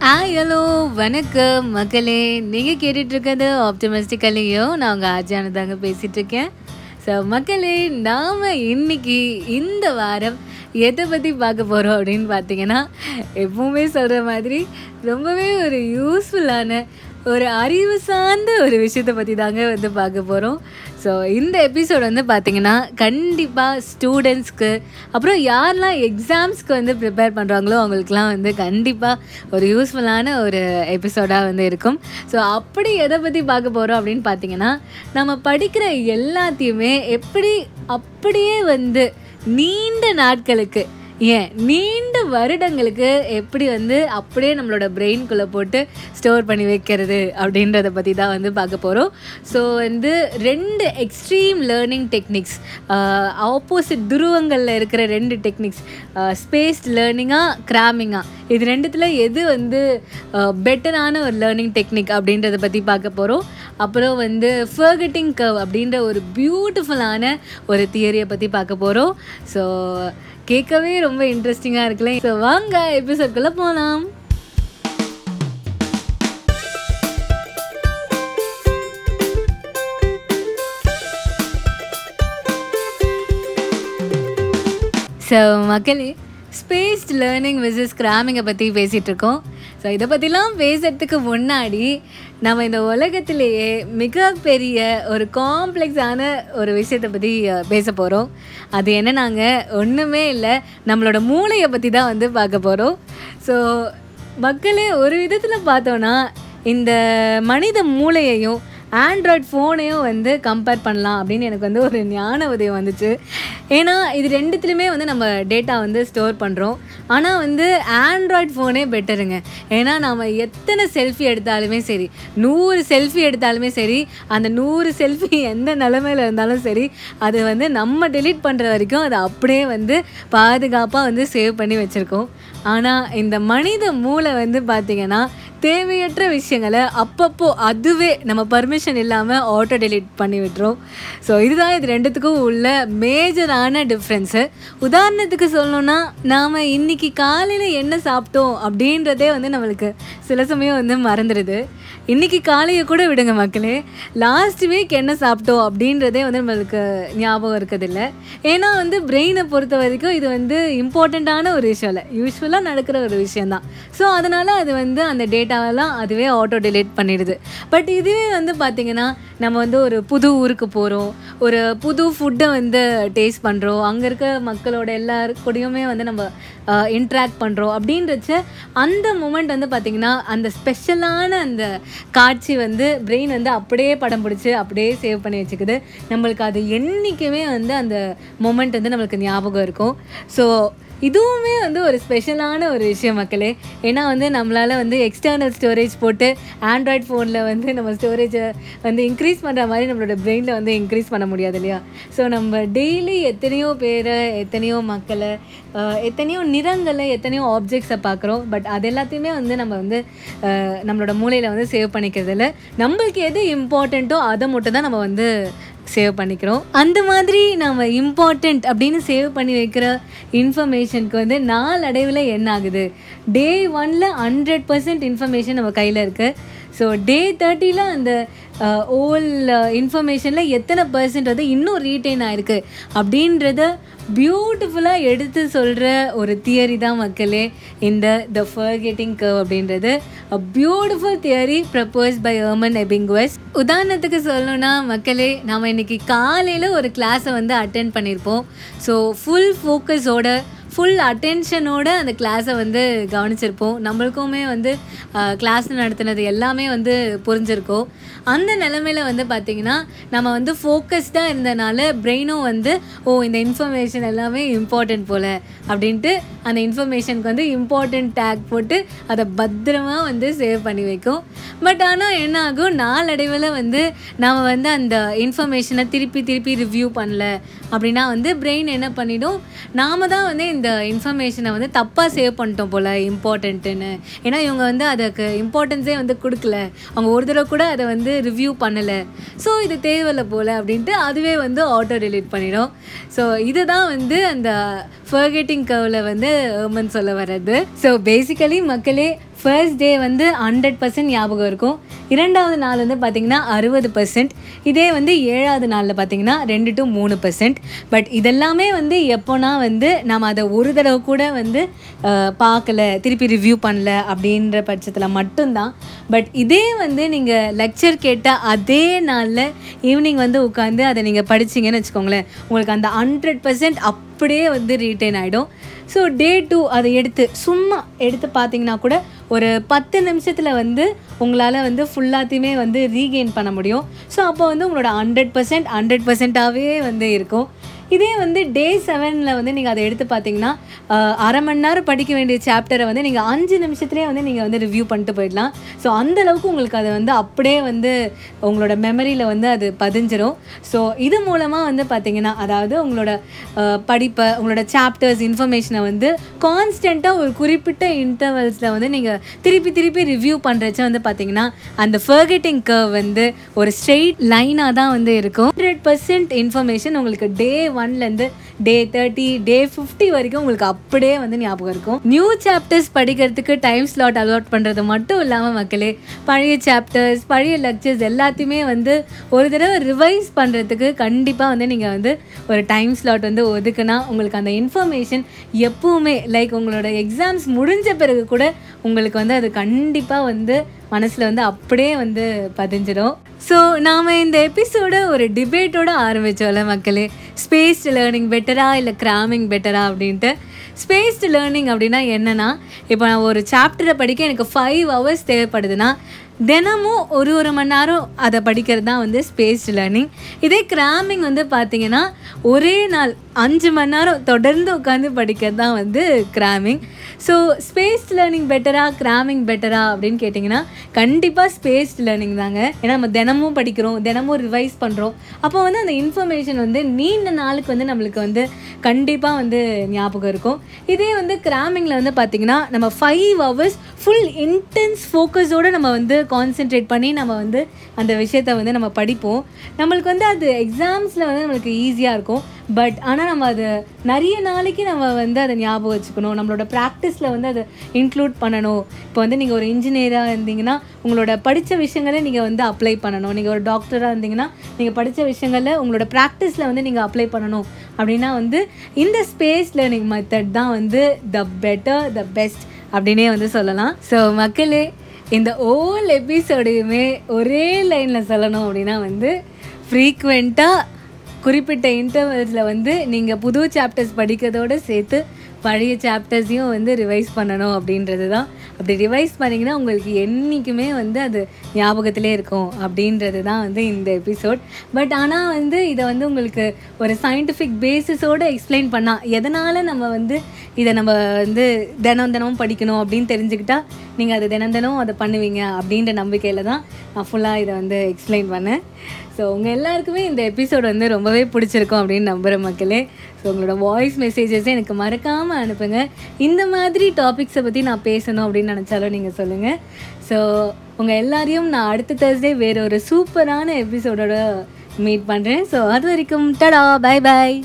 Hi hello வணக்கம் மக்களே. நீங்கள் கேட்டுட்ருக்கிறது இருக்கிறது நான் உங்கள் ஆஜானு தாங்க பேசிகிட்ருக்கேன் ஸோ மக்களே நாம் இன்னைக்கு இந்த வாரம் எதை பற்றி பார்க்க போகிறோம் அப்படின்னு பார்த்தீங்கன்னா எப்பவுமே சொல்கிற மாதிரி ரொம்பவே ஒரு யூஸ்ஃபுல்லான ஒரு அறிவு சார்ந்த ஒரு விஷயத்தை பற்றி தாங்க வந்து பார்க்க போகிறோம் ஸோ இந்த எபிசோட் வந்து பார்த்திங்கன்னா கண்டிப்பாக ஸ்டூடெண்ட்ஸ்க்கு அப்புறம் யாரெல்லாம் எக்ஸாம்ஸ்க்கு வந்து ப்ரிப்பேர் பண்ணுறாங்களோ அவங்களுக்குலாம் வந்து கண்டிப்பாக ஒரு யூஸ்ஃபுல்லான ஒரு எபிசோடாக வந்து இருக்கும். ஸோ அப்படி எதை பற்றி பார்க்க போகிறோம் அப்படின்னு பார்த்தீங்கன்னா நம்ம படிக்கிற எல்லாத்தையுமே எப்படி அப்படியே வந்து நீண்ட நாட்களுக்கு ஏன்? நீண்ட வருடங்களுக்கு எப்படி வந்து அப்படியே நம்மளோட பிரெயின்குள்ளே போட்டு ஸ்டோர் பண்ணி வைக்கிறது அப்படின்றத பற்றி தான் வந்து பார்க்க போகிறோம் ஸோ வந்து ரெண்டு எக்ஸ்ட்ரீம் லேர்னிங் டெக்னிக்ஸ் ஆப்போசிட் துருவங்களில் இருக்கிற ரெண்டு டெக்னிக்ஸ் ஸ்பேஸ்ட் லேர்னிங்காக கிராமிங்காக இது ரெண்டுத்தில் எது வந்து பெட்டரான ஒரு லேர்னிங் டெக்னிக் அப்படின்றத பற்றி பார்க்க போகிறோம் அப்புறம் வந்து ஃபர்கட்டிங் கர்வ் அப்படின்ற ஒரு பியூட்டிஃபுல்லான ஒரு தியரியை பற்றி பார்க்க போகிறோம் ஸோ கேட்கவே ரொம்ப இன்ட்ரெஸ்டிங்காக இருக்குல்ல. ஸோ வாங்க எபிசோட்குள்ளே போகலாம் ஸோ மக்களே ஸ்பேஸ்ட் லேர்னிங் விசஸ் கிராமிங்கை பற்றி பேசிகிட்ருக்கோம் ஸோ இதை பற்றிலாம் பேசுகிறதுக்கு முன்னாடி நம்ம இந்த உலகத்திலேயே மிகப்பெரிய ஒரு காம்ப்ளெக்ஸான ஒரு விஷயத்தை பற்றி பேச போகிறோம் அது என்ன நாங்கள் ஒன்றுமே இல்லை நம்மளோட மூளையை பற்றி தான் வந்து பார்க்க போகிறோம் ஸோ மக்களே ஒரு விதத்தில் பார்த்தோன்னா இந்த மனித மூளையையும் ஆண்ட்ராய்ட் ஃபோனையும் வந்து கம்பேர் பண்ணலாம் அப்படின்னு எனக்கு வந்து ஒரு ஞான உதயம் வந்துச்சு. ஏன்னா இது ரெண்டுத்துலையுமே வந்து நம்ம டேட்டா வந்து ஸ்டோர் பண்ணுறோம் ஆனால் வந்து ஆண்ட்ராய்ட் ஃபோனே பெட்டருங்க ஏன்னா நம்ம எத்தனை செல்ஃபி எடுத்தாலுமே சரி நூறு செல்ஃபி எடுத்தாலுமே சரி அந்த நூறு செல்ஃபி எந்த நிலமையில இருந்தாலும் சரி அது வந்து நம்ம டெலீட் பண்ணுற வரைக்கும் அது அப்படியே வந்து பாதுகாப்பாக வந்து சேவ் பண்ணி வச்சுருக்கோம். ஆனால் இந்த மனித மூளை வந்து பார்த்திங்கன்னா தேவையற்ற விஷயங்களை அப்பப்போ அதுவே நம்ம பர்மிஷன் இல்லாமல் ஆட்டோ டெலிட் பண்ணி விட்டுரும். ஸோ இதுதான் இது ரெண்டுத்துக்கும் உள்ள மேஜரான டிஃப்ரென்ஸு உதாரணத்துக்கு சொல்லணும்னா நாம் இன்றைக்கி காலையில் என்ன சாப்பிட்டோம் அப்படின்றதே வந்து நம்மளுக்கு சில சமயம் வந்து மறந்துடுது இன்றைக்கி காலையை கூட விடுங்க மக்களே. லாஸ்ட் வீக் என்ன சாப்பிட்டோம் அப்படின்றதே வந்து நம்மளுக்கு ஞாபகம் இருக்கிறதில்ல. ஏன்னா வந்து பிரெயினை பொறுத்த வரைக்கும் இது வந்து இம்பார்ட்டண்ட்டான ஒரு விஷயம் இல்லை. யூஸ்வலாக நடக்கிற ஒரு விஷயந்தான் ஸோ அதனால் அது வந்து அந்த டேட்டாவெல்லாம் அதுவே ஆட்டோ டிலீட் பண்ணிடுது. பட் இதுவே வந்து பார்த்திங்கன்னா நம்ம வந்து ஒரு புது ஊருக்கு போகிறோம் ஒரு புது ஃபுட்டை வந்து டேஸ்ட் பண்ணுறோம் அங்கே இருக்க மக்களோட எல்லாரு கூடயுமே வந்து நம்ம இன்ட்ராக்ட் பண்ணுறோம் அப்படின்றச்ச அந்த மூமெண்ட் வந்து பார்த்திங்கன்னா அந்த ஸ்பெஷலான அந்த காட்சி வந்து பிரெயின் வந்து அப்படியே படம் பிடிச்சி அப்படியே சேவ் பண்ணி வச்சுக்குது. நம்மளுக்கு அது என்றைக்குமே வந்து அந்த மொமெண்ட் வந்து நம்மளுக்கு ஞாபகம் இருக்கும். ஸோ இதுவுமே வந்து ஒரு ஸ்பெஷலான ஒரு விஷயம் மக்களே. ஏன்னா வந்து நம்மளால் வந்து எக்ஸ்டர்னல் ஸ்டோரேஜ் போட்டு ஆண்ட்ராய்ட் ஃபோனில் வந்து நம்ம ஸ்டோரேஜை வந்து இன்க்ரீஸ் பண்ணுற மாதிரி நம்மளோட பிரெயினில் வந்து இன்க்ரீஸ் பண்ண முடியாது இல்லையா? ஸோ நம்ம டெய்லி எத்தனையோ பேரை எத்தனையோ மக்களை எத்தனையோ நிறங்களை எத்தனையோ ஆப்ஜெக்ட்ஸை பார்க்குறோம் பட் அது எல்லாத்தையுமே வந்து நம்ம வந்து நம்மளோட மூளையில் வந்து சேவ் பண்ணிக்கிறதில்ல நம்மளுக்கு எது இம்பார்ட்டண்ட்டோ அதை மட்டும் தான் நம்ம வந்து சேவ் பண்ணிக்கிறோம். அந்த மாதிரி நம்ம இம்பார்ட்டண்ட் அப்படின்னு சேவ் பண்ணி வைக்கிற இன்ஃபர்மேஷனுக்கு வந்து நாளடைவில் என்ன ஆகுது டே ஒனில் ஹண்ட்ரட் பர்சன்ட் இன்ஃபர்மேஷன் நம்ம கையில் இருக்குது ஸோ டே தேர்ட்டியில் அந்த ஓல் இன்ஃபர்மேஷனில் எத்தனை பர்சன்ட் வந்து இன்னும் ரீட்டைன் ஆகிருக்கு அப்படின்றத பியூட்டிஃபுல்லாக எடுத்து சொல்கிற ஒரு தியரி தான் மக்களே இந்த த ஃபர்கெட்டிங் கர்வ் அப்படின்றது. A beautiful theory propose by Hermann Ebbinghaus உதாரணத்துக்கு சொல்லணும்னா மக்களே நாம் இன்றைக்கி காலையில் ஒரு கிளாஸை வந்து அட்டென்ட் பண்ணியிருப்போம் ஸோ ஃபுல் ஃபோக்கஸோட ஃபுல் அட்டென்ஷனோடு அந்த கிளாஸை வந்து கவனிச்சிருப்போம். நம்மளுக்குமே வந்து கிளாஸ் நடத்தினது எல்லாமே வந்து புரிஞ்சிருக்கோம். அந்த நிலமையில வந்து பார்த்திங்கன்னா நம்ம வந்து ஃபோக்கஸ்டாக இருந்தனால பிரெயினும் வந்து ஓ இந்த இன்ஃபர்மேஷன் எல்லாமே இம்பார்ட்டண்ட் போல் அப்படின்ட்டு அந்த இன்ஃபர்மேஷனுக்கு வந்து இம்பார்ட்டண்ட் டேக் போட்டு அதை பத்திரமா வந்து சேவ் பண்ணி வைக்கும். பட் ஆனால் என்ன ஆகும்? நாளடைவில் வந்து நாம் வந்து அந்த இன்ஃபர்மேஷனை திருப்பி திருப்பி ரிவ்யூ பண்ணல அப்படின்னா வந்து பிரெயின் என்ன பண்ணிடும்? நாம தான் வந்து இந்த அந்த இன்ஃபர்மேஷனை வந்து தப்பாக சேவ் பண்ணிட்டோம் போல் இம்பார்ட்டண்ட்டுன்னு ஏன்னா இவங்க வந்து அதுக்கு இம்பார்ட்டன்ஸே வந்து கொடுக்கல. அவங்க ஒரு தடவை கூட அதை வந்து ரிவ்யூ பண்ணலை. ஸோ இது தேவையில்ல போல் அப்படின்ட்டு அதுவே வந்து ஆட்டோ டெலீட் பண்ணிடும். ஸோ இதுதான் வந்து அந்த ஃபர்கெட்டிங் கர்வில் வந்து ஏர்மன் சொல்ல வர்றது. ஸோ பேசிக்கலி மக்களே ஃபர்ஸ்ட் டே வந்து ஹண்ட்ரட் பர்சன்ட் ஞாபகம் இருக்கும். இரண்டாவது நாள் வந்து பார்த்திங்கன்னா அறுபது பர்சன்ட் இதே வந்து ஏழாவது நாளில் பார்த்தீங்கன்னா ரெண்டு டு மூணு பர்சன்ட் பட் இதெல்லாமே வந்து எப்போனா வந்து நம்ம அதை ஒரு தடவை கூட வந்து பார்க்கல திருப்பி ரிவ்யூ பண்ணல அப்படின்ற பட்சத்தில் மட்டும்தான். பட் இதே வந்து நீங்கள் லெக்சர் கேட்ட அதே நாளில் ஈவினிங் வந்து உட்காந்து அதை நீங்கள் படிச்சீங்கன்னு வச்சுக்கோங்களேன். உங்களுக்கு அந்த ஹண்ட்ரட் பர்சன்ட் அப்படியே வந்து ரீட்டைன் ஆகிடும் ஸோ டே டூ அதை எடுத்து சும்மா எடுத்து பார்த்தீங்கன்னா கூட ஒரு பத்து நிமிஷத்தில் வந்து உங்களால் வந்து ஃபுல்லாத்தையுமே வந்து ரீகெயின் பண்ண முடியும். ஸோ அப்போ வந்து உங்களோட ஹண்ட்ரட் பர்சன்ட் ஹண்ட்ரட் பர்சன்ட்டாகவே வந்து இருக்கும். இதே வந்து டே செவனில் வந்து நீங்கள் அதை எடுத்து பார்த்தீங்கன்னா அரை மணி நேரம் படிக்க வேண்டிய சாப்டரை வந்து நீங்கள் அஞ்சு நிமிஷத்துலேயே வந்து நீங்கள் வந்து ரிவ்யூ பண்ணிட்டு போயிடலாம். ஸோ அந்தளவுக்கு உங்களுக்கு அதை வந்து அப்படியே வந்து உங்களோட மெமரியில் வந்து அது பதிஞ்சிரும். ஸோ இது மூலமாக வந்து பார்த்தீங்கன்னா அதாவது உங்களோட படிப்பை உங்களோட சாப்டர்ஸ் இன்ஃபர்மேஷனை வந்து கான்ஸ்டண்ட்டாக ஒரு குறிப்பிட்ட இன்டர்வல்ஸில் வந்து நீங்கள் திருப்பி திருப்பி ரிவ்யூ பண்ணுறச்ச வந்து பார்த்தீங்கன்னா அந்த ஃபர்கெட்டிங் கர்வ் வந்து ஒரு ஸ்ட்ரெயிட் லைனாக தான் வந்து இருக்கும். ஹண்ட்ரட் பர்சன்ட் இன்ஃபர்மேஷன் உங்களுக்கு டே ஒன்லேருந்து டே தேர்ட்டி டே ஃபிஃப்டி வரைக்கும் உங்களுக்கு அப்படியே வந்து ஞாபகம் இருக்கும். நியூ சாப்டர்ஸ் படிக்கிறதுக்கு டைம் ஸ்லாட் அலாட் பண்ணுறது மட்டும் இல்லாமல் மக்களே பழைய சாப்டர்ஸ் பழைய லெக்சர்ஸ் எல்லாத்தையுமே வந்து ஒரு தடவை ரிவைஸ் பண்ணுறதுக்கு கண்டிப்பாக வந்து நீங்கள் வந்து ஒரு டைம் ஸ்லாட் வந்து ஒதுக்குனா உங்களுக்கு அந்த இன்ஃபர்மேஷன் எப்பவுமே லைக் உங்களோட எக்ஸாம்ஸ் முடிஞ்ச பிறகு கூட உங்களுக்கு வந்து அது கண்டிப்பாக வந்து மனசில் வந்து அப்படியே வந்து பதிஞ்சிடும் ஸோ நாம் இந்த எபிசோட ஒரு டிபேட்டோட ஆரம்பித்தோம்ல மக்களே. ஸ்பேஸ் லேர்னிங் பெட்டர் பெட்டரா இல்லை கிராமிங் பெட்டரா அப்படின்ட்டு ஸ்பேஸ்டு லேர்னிங் அப்படின்னா என்னென்னா இப்போ நான் ஒரு சாப்டரை படிக்க எனக்கு ஃபைவ் ஹவர்ஸ் தேவைப்படுதுன்னா தினமும் ஒரு ஒரு மணி நேரம் அதை படிக்கிறது தான் வந்து ஸ்பேஸ்டு லேர்னிங் இதே கிராமிங் வந்து பார்த்திங்கன்னா ஒரே நாள் அஞ்சு மணி நேரம் தொடர்ந்து உட்காந்து படிக்கிறது தான் வந்து கிராமிங் ஸோ ஸ்பேஸ் லேர்னிங் பெட்டரா கிராமிங் பெட்டரா அப்படின்னு கேட்டிங்கன்னா கண்டிப்பாக ஸ்பேஸ் லேர்னிங் தாங்க. ஏன்னா நம்ம தினமும் படிக்கிறோம் தினமும் ரிவைஸ் பண்ணுறோம் அப்போ வந்து அந்த இன்ஃபர்மேஷன் வந்து நீண்ட நாளுக்கு வந்து நம்மளுக்கு வந்து கண்டிப்பாக வந்து ஞாபகம் இருக்கும். இதே வந்து கிராமிங்கில் வந்து பார்த்திங்கன்னா நம்ம ஃபைவ் ஹவர்ஸ் ஃபுல் இன்டென்ஸ் ஃபோக்கஸோடு நம்ம வந்து கான்சென்ட்ரேட் பண்ணி நம்ம வந்து அந்த விஷயத்தை வந்து நம்ம படிப்போம். நம்மளுக்கு வந்து அது எக்ஸாம்ஸில் வந்து நம்மளுக்கு ஈஸியாக இருக்கும். பட் ஆனால் நம்ம அதை நிறைய நாளைக்கு நம்ம வந்து அதை ஞாபகம் வச்சுக்கணும். நம்மளோட ப்ராக்டிஸில் வந்து அதை இன்க்ளூட் பண்ணணும். இப்போ வந்து நீங்கள் ஒரு இன்ஜினியராக இருந்தீங்கன்னா உங்களோட படித்த விஷயங்களை நீங்கள் வந்து அப்ளை பண்ணணும். நீங்கள் ஒரு டாக்டராக இருந்தீங்கன்னா நீங்கள் படித்த விஷயங்களை உங்களோட ப்ராக்டிஸில் வந்து நீங்கள் அப்ளை பண்ணணும். அப்படின்னா வந்து இந்த ஸ்பேஸ் லேர்னிங் மெத்தட் தான் வந்து த பெட்டர் த பெஸ்ட் அப்படின்னே வந்து சொல்லலாம். ஸோ மக்களே இந்த ஓல் எபிசோடையுமே ஒரே லைனில் சொல்லணும் அப்படின்னா வந்து ஃப்ரீக்வெண்ட்டாக குறிப்பிட்ட இன்டர்வல்ஸில் வந்து நீங்கள் புது சாப்டர்ஸ் படிக்கிறதோடு சேர்த்து பழைய சாப்டர்ஸையும் வந்து ரிவைஸ் பண்ணணும் அப்படின்றது தான் அப்படி ரிவைஸ் பண்ணிங்கன்னா உங்களுக்கு என்றைக்குமே வந்து அது ஞாபகத்திலே இருக்கும் அப்படின்றது தான் வந்து இந்த எபிசோட் பட் ஆனால் வந்து இதை வந்து உங்களுக்கு ஒரு சயின்டிஃபிக் பேசிஸோடு எக்ஸ்பிளைன் பண்ணால் எதனால் நம்ம வந்து இதை நம்ம வந்து தினம் தினமும் படிக்கணும் அப்படின்னு தெரிஞ்சுக்கிட்டால் நீங்கள் அது தினம் தினம் அதை பண்ணுவீங்க அப்படின்ற நம்பிக்கையில் தான் நான் ஃபுல்லாக இதை வந்து எக்ஸ்பிளைன் பண்ணேன். ஸோ உங்கள் எல்லாருக்குமே இந்த எபிசோட் வந்து ரொம்பவே பிடிச்சிருக்கும் அப்படின்னு நம்புகிற மக்களே. ஸோ உங்களோட வாய்ஸ் மெசேஜஸை எனக்கு மறக்காமல் அனுப்புங்க. இந்த மாதிரி டாபிக்ஸை பற்றி நான் பேசணும் அப்படின்னு நினச்சாலும் நீங்கள் சொல்லுங்கள் ஸோ உங்கள் எல்லாரையும் நான் அடுத்த தேர்ஸ்டே வேறு ஒரு சூப்பரான எபிசோடோட மீட் பண்ணுறேன் ஸோ அது வரைக்கும் டடா பை பாய்